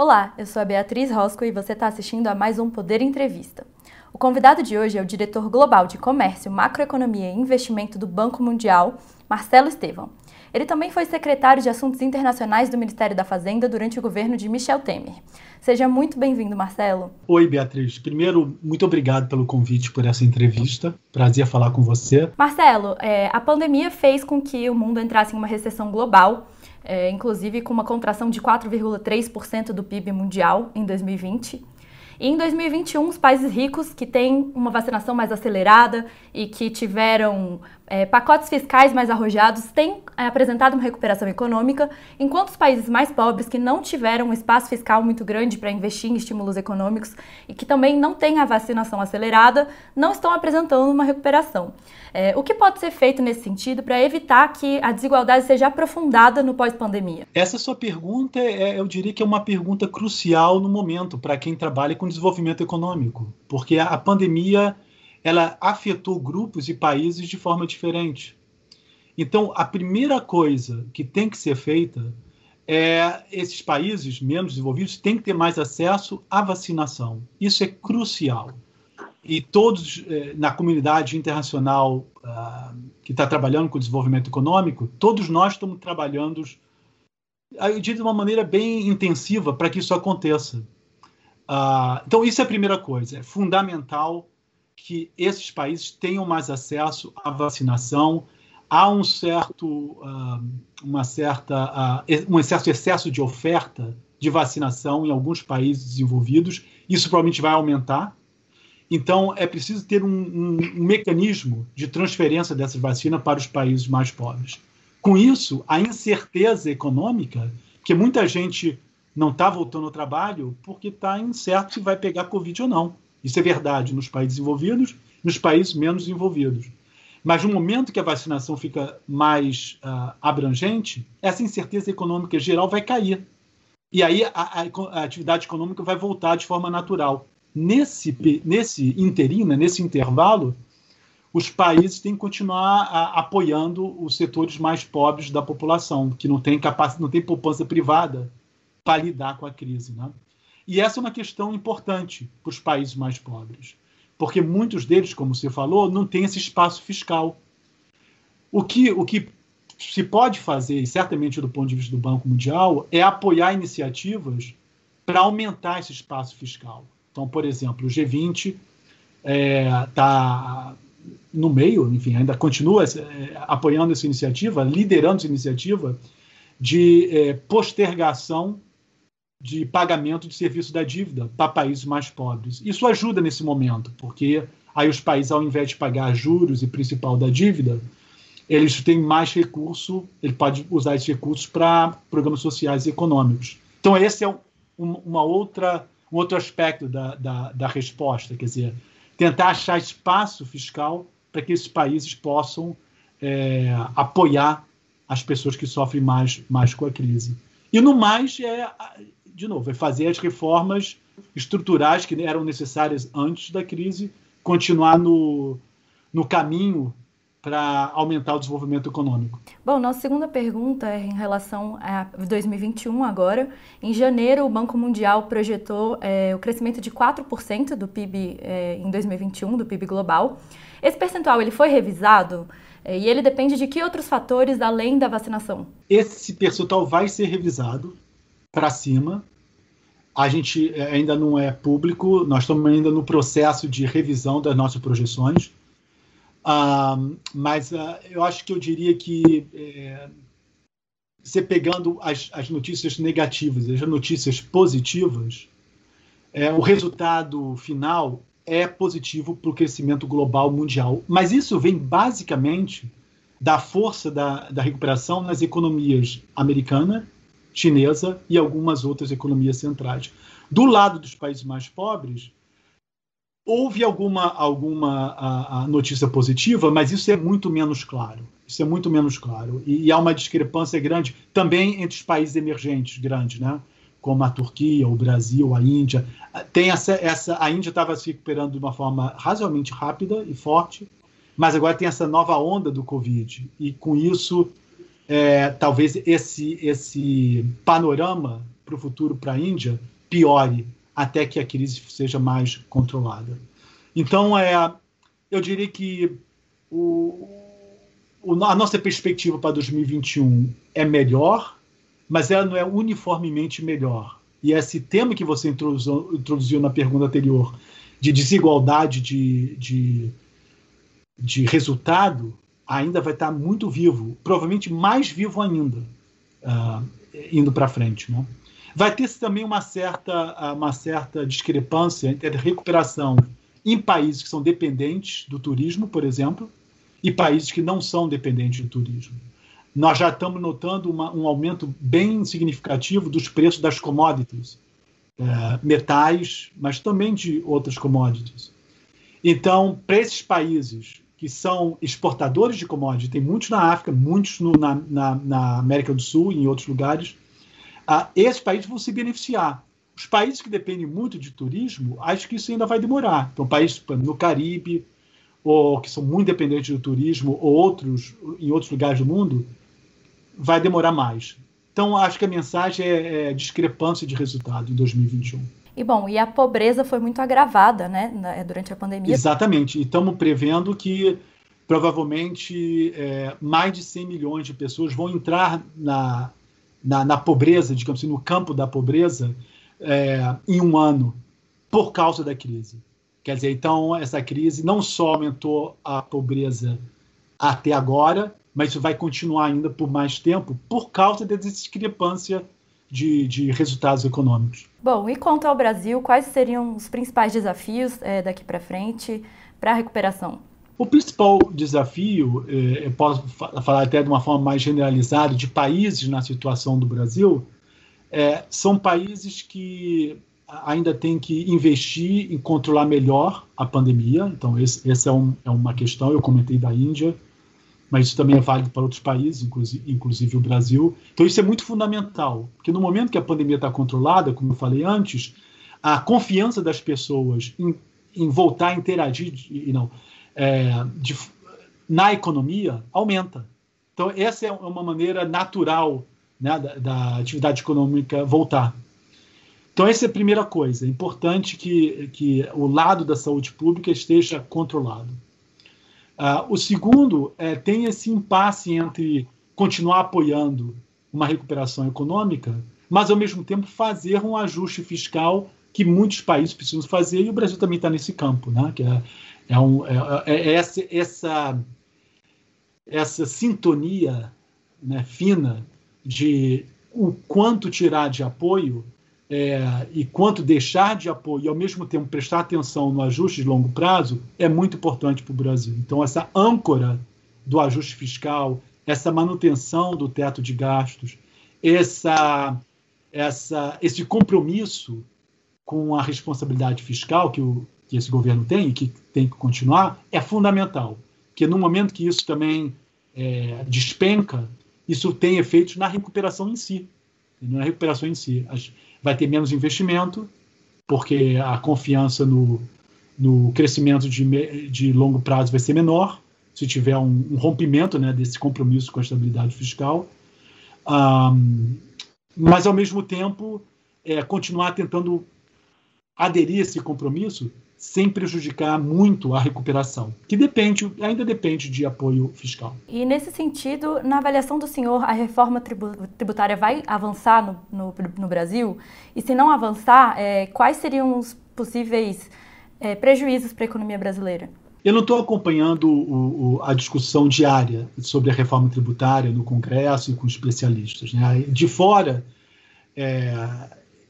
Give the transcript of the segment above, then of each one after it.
Olá, eu sou a Beatriz Rosco e você está assistindo a mais um Poder Entrevista. O convidado de hoje é o diretor global de Comércio, Macroeconomia e Investimento do Banco Mundial, Marcelo Estevão. Ele também foi secretário de Assuntos Internacionais do Ministério da Fazenda durante o governo de Michel Temer. Seja muito bem-vindo, Marcelo. Oi, Beatriz. Primeiro, muito obrigado pelo convite por essa entrevista. Prazer falar com você. Marcelo, é, a pandemia fez com que o mundo entrasse em uma recessão global, é, inclusive com uma contração de 4,3% do PIB mundial em 2020. E em 2021, os países ricos que têm uma vacinação mais acelerada e que tiveram é, pacotes fiscais mais arrojados têm é, apresentado uma recuperação econômica, enquanto os países mais pobres, que não tiveram um espaço fiscal muito grande para investir em estímulos econômicos e que também não têm a vacinação acelerada, não estão apresentando uma recuperação. É, o que pode ser feito nesse sentido para evitar que a desigualdade seja aprofundada no pós-pandemia? Essa sua pergunta, é, eu diria que é uma pergunta crucial no momento para quem trabalha com desenvolvimento econômico, porque a pandemia ela afetou grupos e países de forma diferente. Então, a primeira coisa que tem que ser feita é esses países menos desenvolvidos têm que ter mais acesso à vacinação. Isso é crucial e todos eh, na comunidade internacional uh, que está trabalhando com o desenvolvimento econômico, todos nós estamos trabalhando, eu diria de uma maneira bem intensiva para que isso aconteça. Uh, então, isso é a primeira coisa. É fundamental que esses países tenham mais acesso à vacinação. Há um certo, uh, uma certa, um certo excesso de oferta de vacinação em alguns países desenvolvidos. Isso provavelmente vai aumentar então, é preciso ter um, um, um mecanismo de transferência dessas vacinas para os países mais pobres. Com isso, a incerteza econômica, que muita gente não está voltando ao trabalho porque está incerto se vai pegar Covid ou não. Isso é verdade nos países desenvolvidos, nos países menos desenvolvidos. Mas no momento que a vacinação fica mais uh, abrangente, essa incerteza econômica geral vai cair. E aí a, a, a atividade econômica vai voltar de forma natural nesse, nesse interino, nesse intervalo, os países têm que continuar a, apoiando os setores mais pobres da população, que não tem capacidade, não tem poupança privada para lidar com a crise. Né? E essa é uma questão importante para os países mais pobres, porque muitos deles, como você falou, não têm esse espaço fiscal. O que, o que se pode fazer, e certamente do ponto de vista do Banco Mundial, é apoiar iniciativas para aumentar esse espaço fiscal. Então, por exemplo, o G20 está é, tá no meio, enfim, ainda continua é, apoiando essa iniciativa, liderando essa iniciativa de é, postergação de pagamento de serviço da dívida para países mais pobres. Isso ajuda nesse momento, porque aí os países, ao invés de pagar juros e principal da dívida, eles têm mais recurso, ele pode usar esses recursos para programas sociais e econômicos. Então, esse é um, uma outra um outro aspecto da, da, da resposta, quer dizer, tentar achar espaço fiscal para que esses países possam é, apoiar as pessoas que sofrem mais, mais com a crise. E no mais, é, de novo, é fazer as reformas estruturais que eram necessárias antes da crise, continuar no, no caminho para aumentar o desenvolvimento econômico. Bom, nossa segunda pergunta é em relação a 2021 agora. Em janeiro, o Banco Mundial projetou é, o crescimento de 4% do PIB é, em 2021, do PIB global. Esse percentual ele foi revisado é, e ele depende de que outros fatores além da vacinação? Esse percentual vai ser revisado para cima. A gente é, ainda não é público, nós estamos ainda no processo de revisão das nossas projeções Uh, mas uh, eu acho que eu diria que é, pegando as, as, notícias negativas e as notícias positivas, é, o resultado final é positivo para o crescimento global mundial. Mas isso vem basicamente da força da, da recuperação nas economias americana, chinesa e algumas outras economias centrais. Do lado dos países mais pobres, Houve alguma, alguma a, a notícia positiva, mas isso é muito menos claro. Isso é muito menos claro. E, e, há uma discrepância grande também entre os países emergentes grandes, né? como a Turquia, o Brasil, a Índia. Tem essa, essa a Índia estava se recuperando de uma forma razoavelmente rápida e forte, mas agora tem essa nova onda do Covid. E com isso, é, talvez esse, esse panorama para o futuro para a Índia piore até que a crise seja mais controlada. Então, é, eu diria que o, o, a nossa perspectiva para 2021 é melhor, mas ela não é uniformemente melhor. E esse tema que você introduziu, introduziu na pergunta anterior, de desigualdade de, de, de resultado, ainda vai estar muito vivo, provavelmente mais vivo ainda, uh, indo para frente. Né? Vai ter também uma certa, uma certa discrepância entre a recuperação em países que são dependentes do turismo, por exemplo, e países que não são dependentes do turismo. Nós já estamos notando uma, um aumento bem significativo dos preços das commodities, é, metais, mas também de outras commodities. Então, para esses países que são exportadores de commodities, tem muitos na África, muitos no, na, na, na, América do Sul e em outros lugares, ah, esses países vão se beneficiar. Os países que dependem muito de turismo, acho que isso ainda vai demorar. Então, países no Caribe, ou que são muito dependentes do turismo, ou outros em outros lugares do mundo, vai demorar mais. Então, acho que a mensagem é, é discrepância de resultado em 2021. E bom, e a pobreza foi muito agravada, né, durante a pandemia. Exatamente. E estamos prevendo que provavelmente é, mais de 100 milhões de pessoas vão entrar na, na, na pobreza, digamos assim, no campo da pobreza, é, em um ano, por causa da crise. Quer dizer, então, essa crise não só aumentou a pobreza até agora, mas isso vai continuar ainda por mais tempo por causa da discrepância de, de resultados econômicos. Bom, e quanto ao Brasil, quais seriam os principais desafios é, daqui para frente para a recuperação? O principal desafio, eh, eu posso falar até de uma forma mais generalizada, de países na situação do Brasil, é, são países que ainda têm que investir em controlar melhor a pandemia. Então, esse, essa é, um, é, uma questão. Eu comentei da Índia, mas isso também é válido para outros países, inclusive, inclusive o Brasil. Então, isso é muito fundamental, porque no momento que a pandemia está controlada, como eu falei antes, a confiança das pessoas em, em voltar a interagir e não é, de, na economia aumenta. Então, essa é uma maneira natural né, da, da, atividade econômica voltar. Então, essa é a primeira coisa. É importante que, que o lado da saúde pública esteja controlado. Uh, o segundo é tem esse impasse entre continuar apoiando uma recuperação econômica, mas ao mesmo tempo fazer um ajuste fiscal que muitos países precisam fazer e o Brasil também está nesse campo, né? Que é, é, um, é, é, é essa, essa essa sintonia né, fina de o quanto tirar de apoio é, e quanto deixar de apoio e ao mesmo tempo prestar atenção no ajuste de longo prazo é muito importante para o Brasil. Então essa âncora do ajuste fiscal, essa manutenção do teto de gastos, essa, essa, esse compromisso com a responsabilidade fiscal que, o, que esse governo tem e que tem que continuar é fundamental, porque no momento que isso também é, despenca, isso tem efeitos na recuperação em si. Na recuperação em si. Vai ter menos investimento, porque a confiança no, no crescimento de, de longo prazo vai ser menor, se tiver um, um rompimento né, desse compromisso com a estabilidade fiscal. Um, mas, ao mesmo tempo, é, continuar tentando aderir a esse compromisso sem prejudicar muito a recuperação, que depende, ainda depende de apoio fiscal. E nesse sentido, na avaliação do senhor, a reforma tributária vai avançar no, no, no Brasil? E se não avançar, é, quais seriam os possíveis é, prejuízos para a economia brasileira? Eu não estou acompanhando o, o, a discussão diária sobre a reforma tributária no Congresso e com especialistas. Né? De fora, é,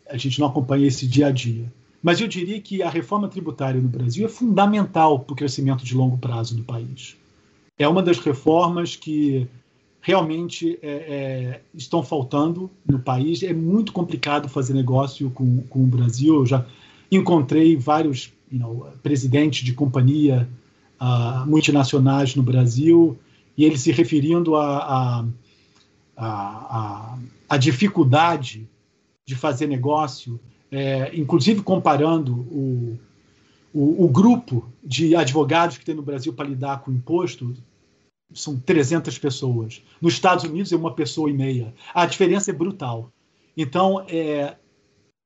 a gente não acompanha esse dia a dia. Mas eu diria que a reforma tributária no Brasil é fundamental para o crescimento de longo prazo do país. É uma das reformas que realmente é, é, estão faltando no país. É muito complicado fazer negócio com, com o Brasil. Eu já encontrei vários you know, presidentes de companhia uh, multinacionais no Brasil e eles se referindo à a, a, a, a, dificuldade de fazer negócio é, inclusive comparando o, o, o, grupo de advogados que tem no Brasil para lidar com imposto, são 300 pessoas. Nos Estados Unidos é uma pessoa e meia. A diferença é brutal. Então, é,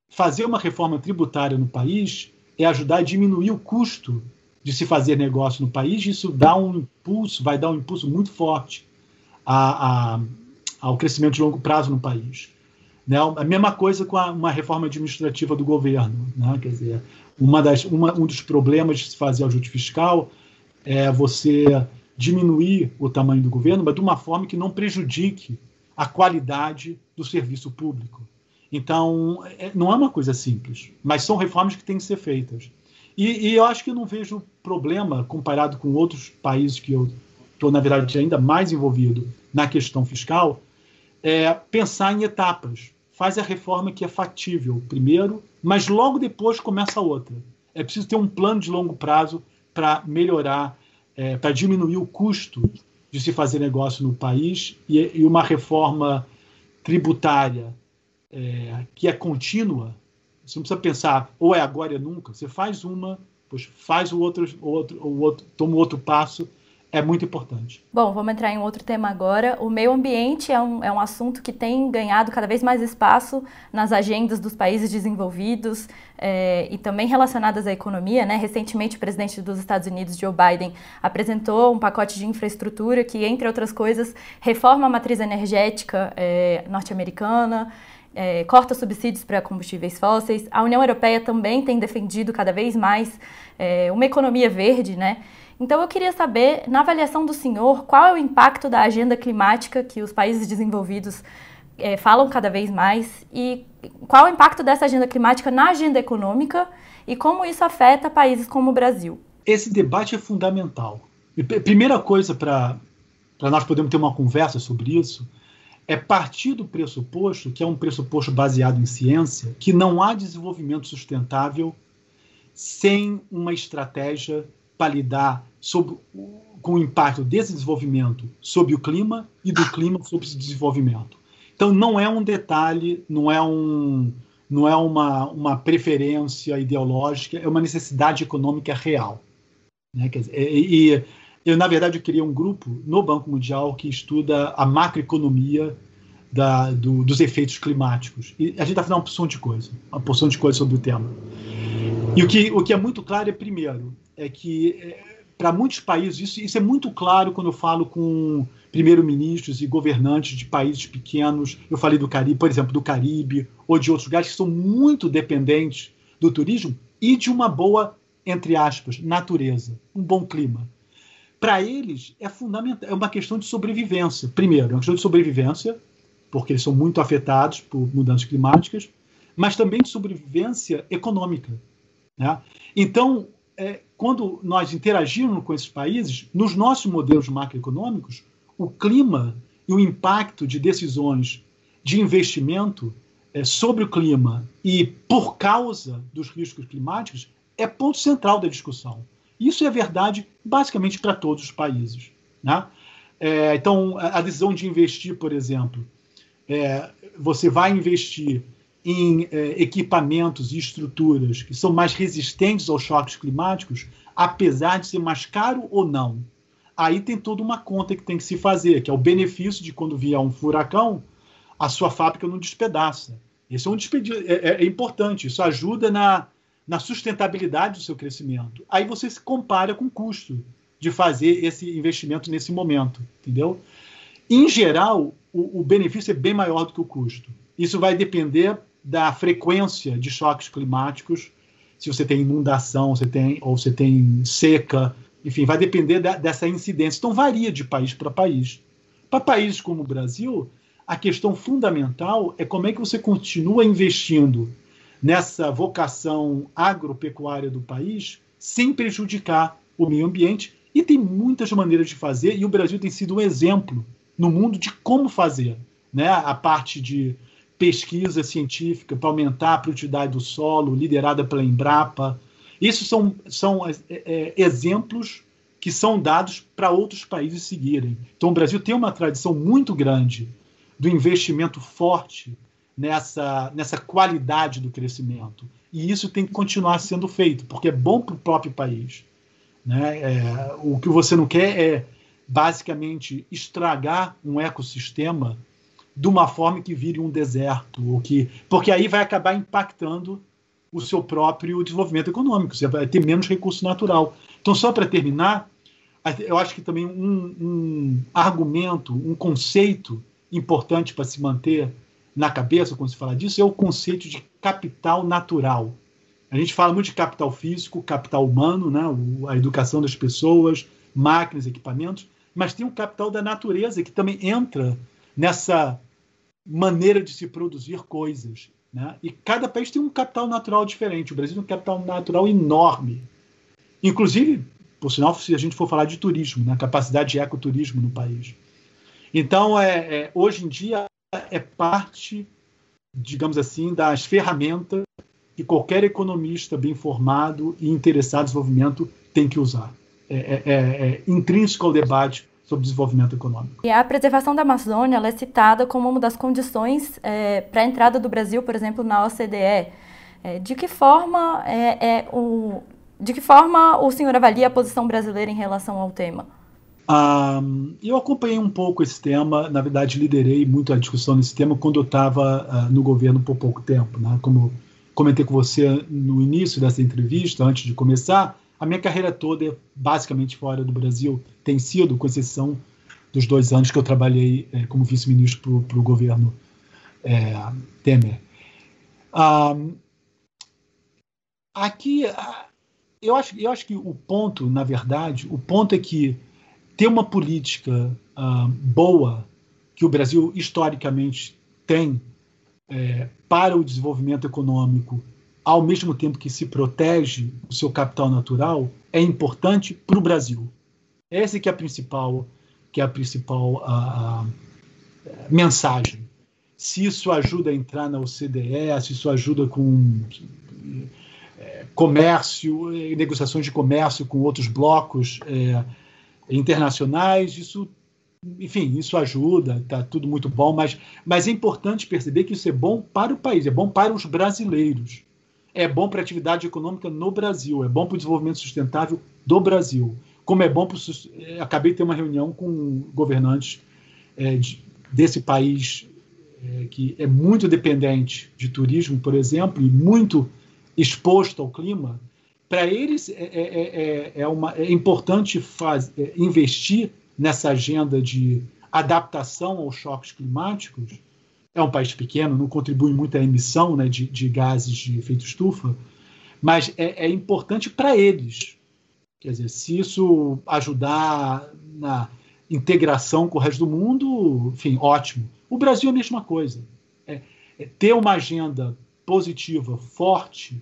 fazer uma reforma tributária no país é ajudar a diminuir o custo de se fazer negócio no país. Isso dá um impulso, vai dar um impulso muito forte a, a, ao crescimento de longo prazo no país. Né? A mesma coisa com a, uma reforma administrativa do governo. Né? Quer dizer, uma das, uma, um dos problemas de se fazer ajuste fiscal é você diminuir o tamanho do governo, mas de uma forma que não prejudique a qualidade do serviço público. Então, é, não é uma coisa simples, mas são reformas que têm que ser feitas. E, e eu acho que não vejo problema, comparado com outros países que eu estou, na verdade, ainda mais envolvido na questão fiscal, é pensar em etapas. Faz a reforma que é factível primeiro, mas logo depois começa outra. É preciso ter um plano de longo prazo para melhorar, é, para diminuir o custo de se fazer negócio no país e, e uma reforma tributária é, que é contínua. Você não precisa pensar ou é agora ou é nunca. Você faz uma, depois faz o outro, o outro, o outro, toma o outro passo é muito importante. Bom, vamos entrar em outro tema agora. O meio ambiente é um, é um assunto que tem ganhado cada vez mais espaço nas agendas dos países desenvolvidos é, e também relacionadas à economia. Né? Recentemente, o presidente dos Estados Unidos, Joe Biden, apresentou um pacote de infraestrutura que, entre outras coisas, reforma a matriz energética é, norte-americana. É, corta subsídios para combustíveis fósseis. A União Europeia também tem defendido cada vez mais uma economia verde, né? Então eu queria saber, na avaliação do senhor, qual é o impacto da agenda climática que os países desenvolvidos é, falam cada vez mais e qual é o impacto dessa agenda climática na agenda econômica e como isso afeta países como o Brasil. Esse debate é fundamental. Primeira coisa para nós podermos ter uma conversa sobre isso é partir do pressuposto, que é um pressuposto baseado em ciência, que não há desenvolvimento sustentável sem uma estratégia para lidar sobre, com o impacto desse desenvolvimento sobre o clima e do clima sobre esse desenvolvimento. Então, não é um detalhe, não é, um, não é uma, uma preferência ideológica, é uma necessidade econômica real. Né? Dizer, e, e eu, na verdade, eu queria um grupo no Banco Mundial que estuda a macroeconomia da, do, dos efeitos climáticos. E a gente está fazendo uma porção de coisa, uma porção de coisa sobre o tema. E o que, o que é muito claro é, primeiro, é que é, para muitos países, isso, isso, é muito claro quando eu falo com primeiros-ministros e governantes de países pequenos. Eu falei do Caribe, por exemplo, do Caribe ou de outros lugares que são muito dependentes do turismo e de uma boa, entre aspas, natureza, um bom clima. Para eles é fundamental, é uma questão de sobrevivência. Primeiro, é uma questão de sobrevivência, porque eles são muito afetados por mudanças climáticas, mas também de sobrevivência econômica. Né? Então, é, quando nós interagimos com esses países, nos nossos modelos macroeconômicos, o clima e o impacto de decisões de investimento é, sobre o clima e por causa dos riscos climáticos é ponto central da discussão. Isso é verdade basicamente para todos os países. Né? É, então, a decisão de investir, por exemplo, é, você vai investir em é, equipamentos e estruturas que são mais resistentes aos choques climáticos, apesar de ser mais caro ou não. Aí tem toda uma conta que tem que se fazer, que é o benefício de quando vier um furacão, a sua fábrica não despedaça. Isso é, um é, é, é importante, isso ajuda na, na sustentabilidade do seu crescimento. Aí você se compara com o custo de fazer esse investimento nesse momento, entendeu? Em geral, o, o benefício é bem maior do que o custo. Isso vai depender da frequência de choques climáticos, se você tem inundação, você tem ou você tem seca, enfim, vai depender da, dessa incidência. Então varia de país para país. Para países como o Brasil, a questão fundamental é como é que você continua investindo nessa vocação agropecuária do país sem prejudicar o meio ambiente. E tem muitas maneiras de fazer, e o Brasil tem sido um exemplo no mundo de como fazer. Né? A parte de pesquisa científica para aumentar a produtividade do solo, liderada pela Embrapa. Isso são, são é, é, exemplos que são dados para outros países seguirem. Então, o Brasil tem uma tradição muito grande do investimento forte nessa, nessa qualidade do crescimento. E isso tem que continuar sendo feito, porque é bom para o próprio país. Né? É, o que você não quer é, basicamente, estragar um ecossistema de uma forma que vire um deserto, ou que, porque aí vai acabar impactando o seu próprio desenvolvimento econômico, você vai ter menos recurso natural. Então, só para terminar, eu acho que também um, um argumento, um conceito importante para se manter na cabeça quando se fala disso é o conceito de capital natural. A gente fala muito de capital físico, capital humano, né? a educação das pessoas, máquinas, equipamentos, mas tem o capital da natureza que também entra nessa maneira de se produzir coisas. Né? E cada país tem um capital natural diferente. O Brasil tem um capital natural enorme. Inclusive, por sinal, se a gente for falar de turismo, né? capacidade de ecoturismo no país. Então, é, é, hoje em dia, é parte, digamos assim, das ferramentas que qualquer economista bem formado e interessado em desenvolvimento tem que usar. É, é, é, é intrínseco ao debate sobre desenvolvimento econômico. E a preservação da Amazônia é citada como uma das condições é, para a entrada do Brasil, por exemplo, na OCDE. É, de que forma é, é, o, de que forma o senhor avalia a posição brasileira em relação ao tema? Um, eu acompanhei um pouco esse tema, na verdade liderei muito a discussão nesse tema quando eu estava uh, no governo por pouco tempo. Né? Como comentei com você no início dessa entrevista, antes de começar, a minha carreira toda, basicamente fora do Brasil, tem sido, com exceção dos dois anos que eu trabalhei é, como vice-ministro para o governo é, Temer. Ah, aqui, eu acho, eu acho que o ponto, na verdade, o ponto é que ter uma política ah, boa que o Brasil historicamente tem é, para o desenvolvimento econômico ao mesmo tempo que se protege o seu capital natural, é importante para o Brasil. Essa que é a principal, que é a principal a, mensagem. Se isso ajuda a entrar na OCDE, se isso ajuda com é, comércio, negociações de comércio com outros blocos é, internacionais, isso, enfim, isso ajuda, está tudo muito bom, mas, mas é importante perceber que isso é bom para o país, é bom para os brasileiros é bom para a atividade econômica no Brasil, é bom para o desenvolvimento sustentável do Brasil. Como é bom para. É, acabei de ter uma reunião com governantes é, de, desse país é, que é muito dependente de turismo, por exemplo, e muito exposto ao clima. Para eles é, é, é, uma, é importante faz, investir nessa agenda de adaptação aos choques climáticos é um país pequeno, não contribui muito à emissão né, de, de, gases de efeito estufa, mas é, é importante para eles. Quer dizer, se isso ajudar na integração com o resto do mundo, enfim, ótimo. O Brasil é a mesma coisa. É, é ter uma agenda positiva, forte,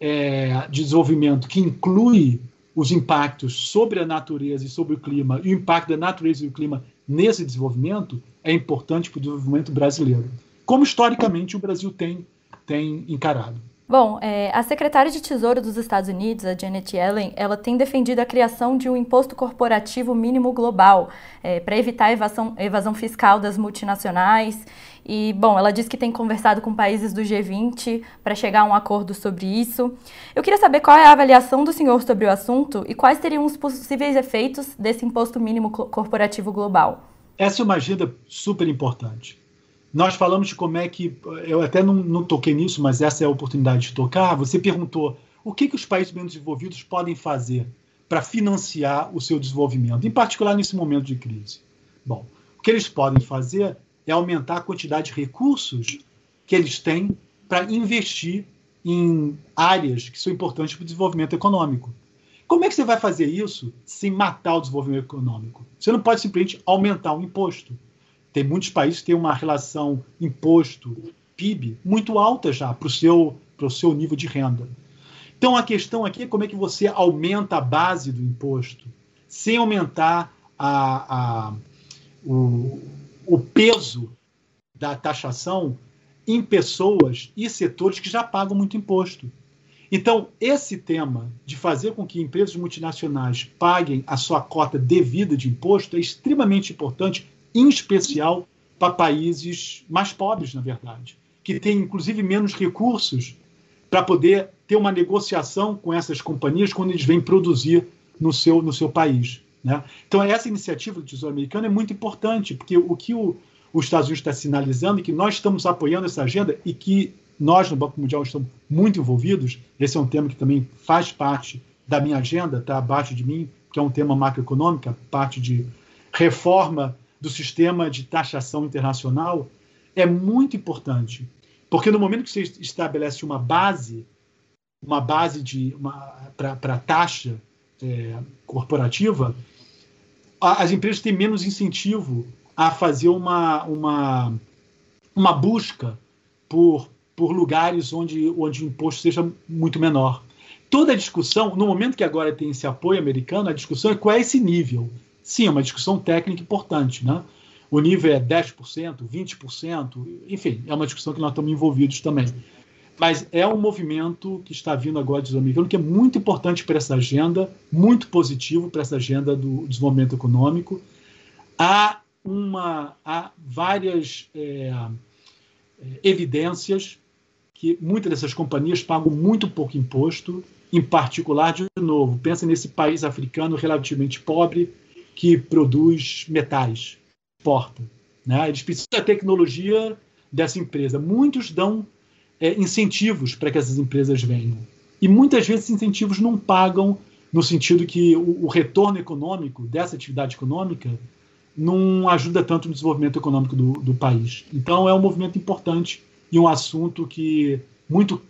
é, de desenvolvimento que inclui os impactos sobre a natureza e sobre o clima, e o impacto da natureza e do clima nesse desenvolvimento é importante para o desenvolvimento brasileiro, como historicamente o Brasil tem, tem encarado. Bom, é, a secretária de Tesouro dos Estados Unidos, a Janet Yellen, ela tem defendido a criação de um imposto corporativo mínimo global é, para evitar a evasão, evasão fiscal das multinacionais. E, bom, ela disse que tem conversado com países do G20 para chegar a um acordo sobre isso. Eu queria saber qual é a avaliação do senhor sobre o assunto e quais seriam os possíveis efeitos desse imposto mínimo corporativo global. Essa é uma agenda super importante. Nós falamos de como é que. Eu até não, não toquei nisso, mas essa é a oportunidade de tocar. Você perguntou o que, que os países menos desenvolvidos podem fazer para financiar o seu desenvolvimento, em particular nesse momento de crise. Bom, o que eles podem fazer é aumentar a quantidade de recursos que eles têm para investir em áreas que são importantes para o desenvolvimento econômico. Como é que você vai fazer isso sem matar o desenvolvimento econômico? Você não pode simplesmente aumentar o imposto. Tem muitos países que têm uma relação imposto-PIB muito alta já para o seu, seu nível de renda. Então a questão aqui é como é que você aumenta a base do imposto sem aumentar a, a, o, o peso da taxação em pessoas e setores que já pagam muito imposto. Então, esse tema de fazer com que empresas multinacionais paguem a sua cota devida de imposto é extremamente importante em especial para países mais pobres, na verdade, que têm inclusive menos recursos para poder ter uma negociação com essas companhias quando eles vêm produzir no seu, no seu país. Né? Então, essa iniciativa do Tesouro Americano é muito importante, porque o que o, os Estados Unidos está sinalizando e que nós estamos apoiando essa agenda e que nós no Banco Mundial estamos muito envolvidos. Esse é um tema que também faz parte da minha agenda, está abaixo de mim, que é um tema macroeconômico, parte de reforma do sistema de taxação internacional, é muito importante. Porque no momento que você estabelece uma base, uma base de para taxa é, corporativa, as empresas têm menos incentivo a fazer uma, uma, uma busca por, por lugares onde, onde o imposto seja muito menor. Toda a discussão, no momento que agora tem esse apoio americano, a discussão é qual é esse nível. Sim, é uma discussão técnica importante, né? O nível é 10%, 20%, enfim, é uma discussão que nós estamos envolvidos também. Mas é um movimento que está vindo agora de americano que é muito importante para essa agenda, muito positivo para essa agenda do desenvolvimento econômico. Há, uma, há várias é, é evidências que muitas dessas companhias pagam muito pouco imposto, em particular, de novo, pensa nesse país africano relativamente pobre que produz metais, exporta. Né? Eles precisam da tecnologia dessa empresa. Muitos dão é, incentivos para que essas empresas venham. E muitas vezes incentivos não pagam no sentido que o, o, retorno econômico dessa atividade econômica não ajuda tanto no desenvolvimento econômico do, do país. Então é um movimento importante e um assunto que muito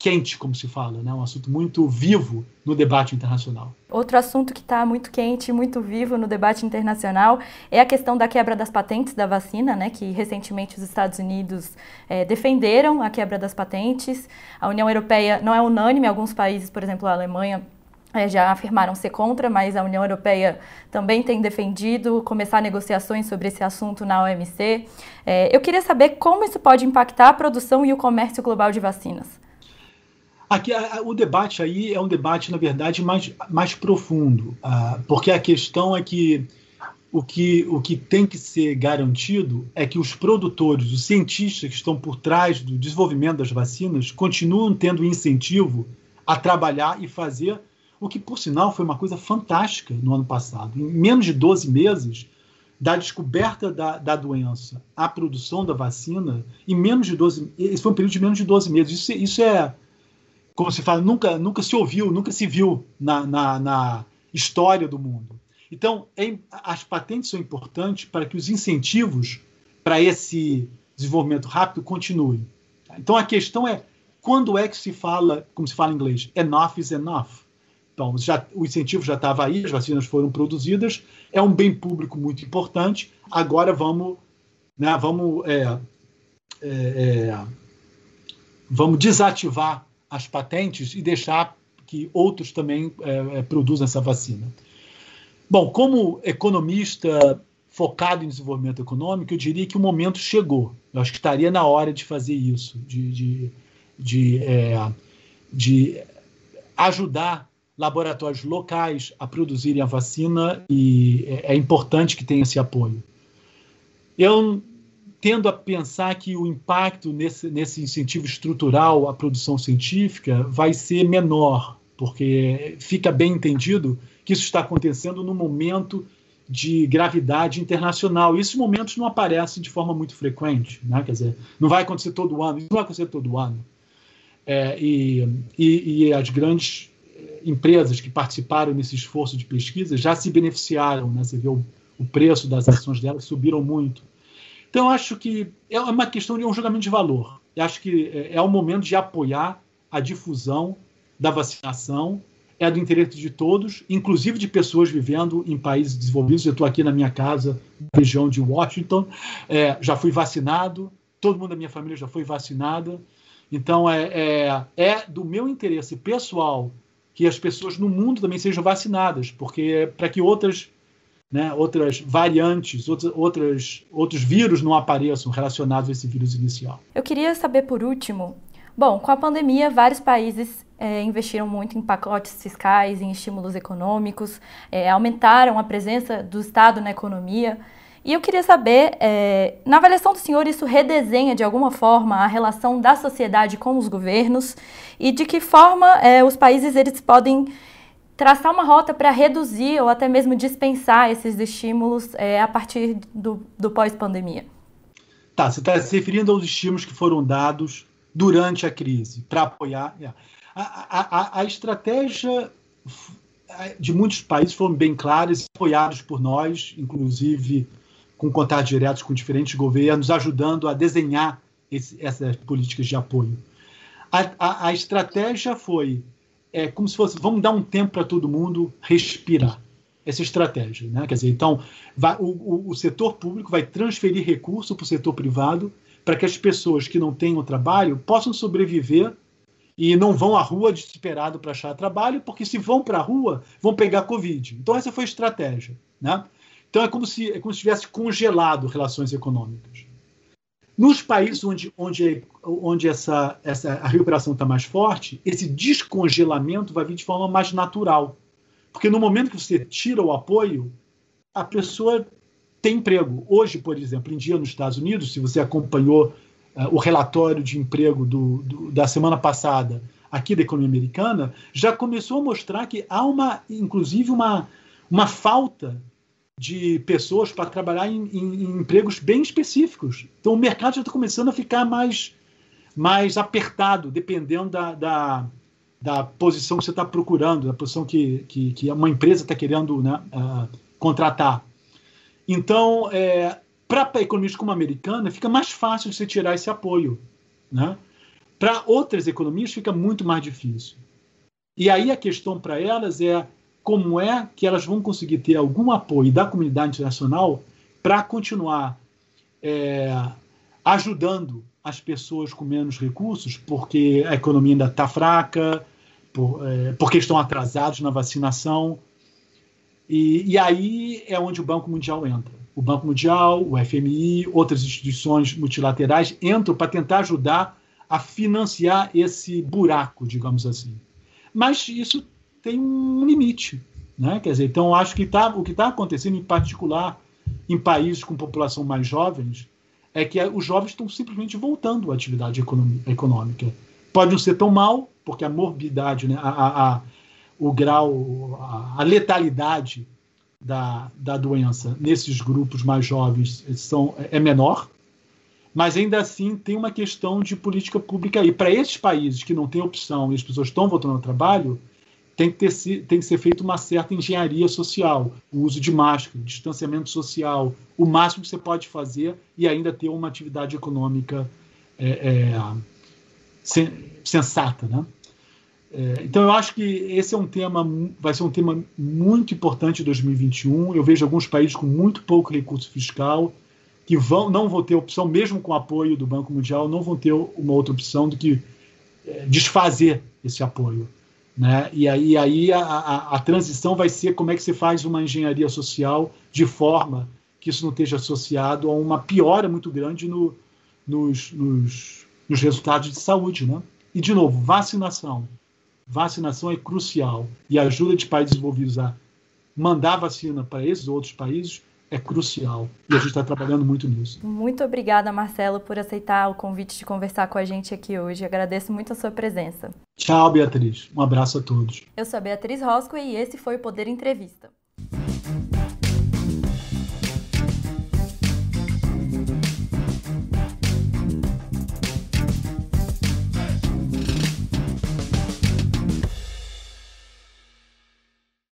quente, como se fala, né? um assunto muito vivo no debate internacional. Outro assunto que está muito quente muito vivo no debate internacional é a questão da quebra das patentes da vacina, né? que recentemente os Estados Unidos é, defenderam a quebra das patentes. A União Europeia não é unânime, alguns países, por exemplo, a Alemanha, é, já afirmaram ser contra, mas a União Europeia também tem defendido começar negociações sobre esse assunto na OMC. É, eu queria saber como isso pode impactar a produção e o comércio global de vacinas. Aqui, o debate aí é um debate, na verdade, mais, mais profundo, uh, porque a questão é que o, que o que tem que ser garantido é que os produtores, os cientistas que estão por trás do desenvolvimento das vacinas, continuam tendo incentivo a trabalhar e fazer o que, por sinal, foi uma coisa fantástica no ano passado. Em menos de 12 meses, da descoberta da, da doença à produção da vacina, em menos de 12 esse foi um período de menos de 12 meses. Isso, isso é como se fala, nunca, nunca se ouviu, nunca se viu na, na, na história do mundo. Então, é, as patentes são importantes para que os incentivos para esse desenvolvimento rápido continuem. Então, a questão é quando é que se fala, como se fala em inglês, enough is enough. Então, já, o incentivo já estava aí, as vacinas foram produzidas, é um bem público muito importante. Agora vamos, né, vamos, é, é, é vamos desativar as patentes e deixar que outros também é, é, produzam essa vacina. Bom, como economista focado em desenvolvimento econômico, eu diria que o momento chegou. Eu acho que estaria na hora de fazer isso, de, de, de, é, de ajudar laboratórios locais a produzirem a vacina e é, é importante que tenha esse apoio. Eu tendo a pensar que o impacto nesse, nesse incentivo estrutural à produção científica vai ser menor, porque fica bem entendido que isso está acontecendo no momento de gravidade internacional. E esses momentos não aparecem de forma muito frequente, né? quer dizer, não vai acontecer todo ano, isso não vai acontecer todo ano. É, e, e, e, as grandes empresas que participaram nesse esforço de pesquisa já se beneficiaram, né? você vê o, o preço das ações delas subiram muito. Então, eu acho que é uma questão de um julgamento de valor. Eu acho que é, é o momento de apoiar a difusão da vacinação, é do interesse de todos, inclusive de pessoas vivendo em países desenvolvidos. Eu estou aqui na minha casa, na região de Washington, é, já fui vacinado, todo mundo da minha família já foi vacinada. Então, é, é, é, do meu interesse pessoal que as pessoas no mundo também sejam vacinadas, porque para que outras né, outras variantes, outras, outras, outros vírus não apareçam relacionados a esse vírus inicial. Eu queria saber, por último, bom, com a pandemia, vários países é, investiram muito em pacotes fiscais, em estímulos econômicos, é, aumentaram a presença do Estado na economia. E eu queria saber, é, na avaliação do senhor, isso redesenha de alguma forma a relação da sociedade com os governos e de que forma é, os países eles podem traçar uma rota para reduzir ou até mesmo dispensar esses estímulos é, a partir do, do pós-pandemia? Tá, você está se referindo aos estímulos que foram dados durante a crise para apoiar. É. A, a, a, estratégia de muitos países foram bem claras, apoiados por nós, inclusive com contatos diretos com diferentes governos, ajudando a desenhar esse, essas políticas de apoio. A, a, a estratégia foi é, como se fosse, vamos dar um tempo para todo mundo respirar. Essa estratégia, né? Quer dizer, então vai, o, o, o setor público vai transferir recurso para o setor privado para que as pessoas que não têm o trabalho possam sobreviver e não vão à rua desesperado para achar trabalho, porque se vão para a rua, vão pegar Covid. Então, essa foi a estratégia. Né? Então, é como se, é como se tivesse congelado relações econômicas. Nos países onde, onde, onde essa, essa, a recuperação está mais forte, esse descongelamento vai vir de forma mais natural. Porque no momento que você tira o apoio, a pessoa tem emprego. Hoje, por exemplo, em dia nos Estados Unidos, se você acompanhou uh, o relatório de emprego do, do, da semana passada aqui da economia americana, já começou a mostrar que há uma, inclusive, uma, uma falta de pessoas para trabalhar em, em, em, empregos bem específicos. Então, o mercado já está começando a ficar mais, mais apertado, dependendo da, da, da posição que você está procurando, da posição que, que, que uma empresa está querendo né, uh, contratar. Então, é, para economias como a americana, fica mais fácil de você tirar esse apoio. Né? Para outras economias, fica muito mais difícil. E aí a questão para elas é como é que elas vão conseguir ter algum apoio da comunidade internacional para continuar é, ajudando as pessoas com menos recursos, porque a economia ainda está fraca, por, é, porque estão atrasados na vacinação. E, e aí é onde o Banco Mundial entra. O Banco Mundial, o FMI, outras instituições multilaterais entram para tentar ajudar a financiar esse buraco, digamos assim. Mas isso tem um limite. Né? Quer dizer, então acho que tá, o que está acontecendo, em particular em países com população mais jovens, é que os jovens estão simplesmente voltando à atividade econômica. Pode não ser tão mal, porque a morbidade, né, a, a, o grau, a, a letalidade da, da doença nesses grupos mais jovens são, é menor, mas ainda assim tem uma questão de política pública aí. Para esses países que não têm opção e as pessoas estão voltando ao trabalho, tem que, ter, tem que ser feita uma certa engenharia social, o uso de máscara, distanciamento social, o máximo que você pode fazer e ainda ter uma atividade econômica é, é, sensata, né? É, então eu acho que esse é um tema, vai ser um tema muito importante em 2021. Eu vejo alguns países com muito pouco recurso fiscal que vão, não vão ter opção, mesmo com o apoio do Banco Mundial, não vão ter uma outra opção do que é, desfazer esse apoio. Né? E aí, aí a, a, a, transição vai ser como é que você faz uma engenharia social de forma que isso não esteja associado a uma piora muito grande no, nos, nos, nos resultados de saúde. Né? E, de novo, vacinação vacinação é crucial e ajuda de países desenvolvidos a mandar vacina para esses outros países é crucial e a gente está trabalhando muito nisso. Muito obrigada, Marcelo, por aceitar o convite de conversar com a gente aqui hoje. Agradeço muito a sua presença. Tchau, Beatriz. Um abraço a todos. Eu sou a Beatriz Rosco e esse foi o Poder Entrevista.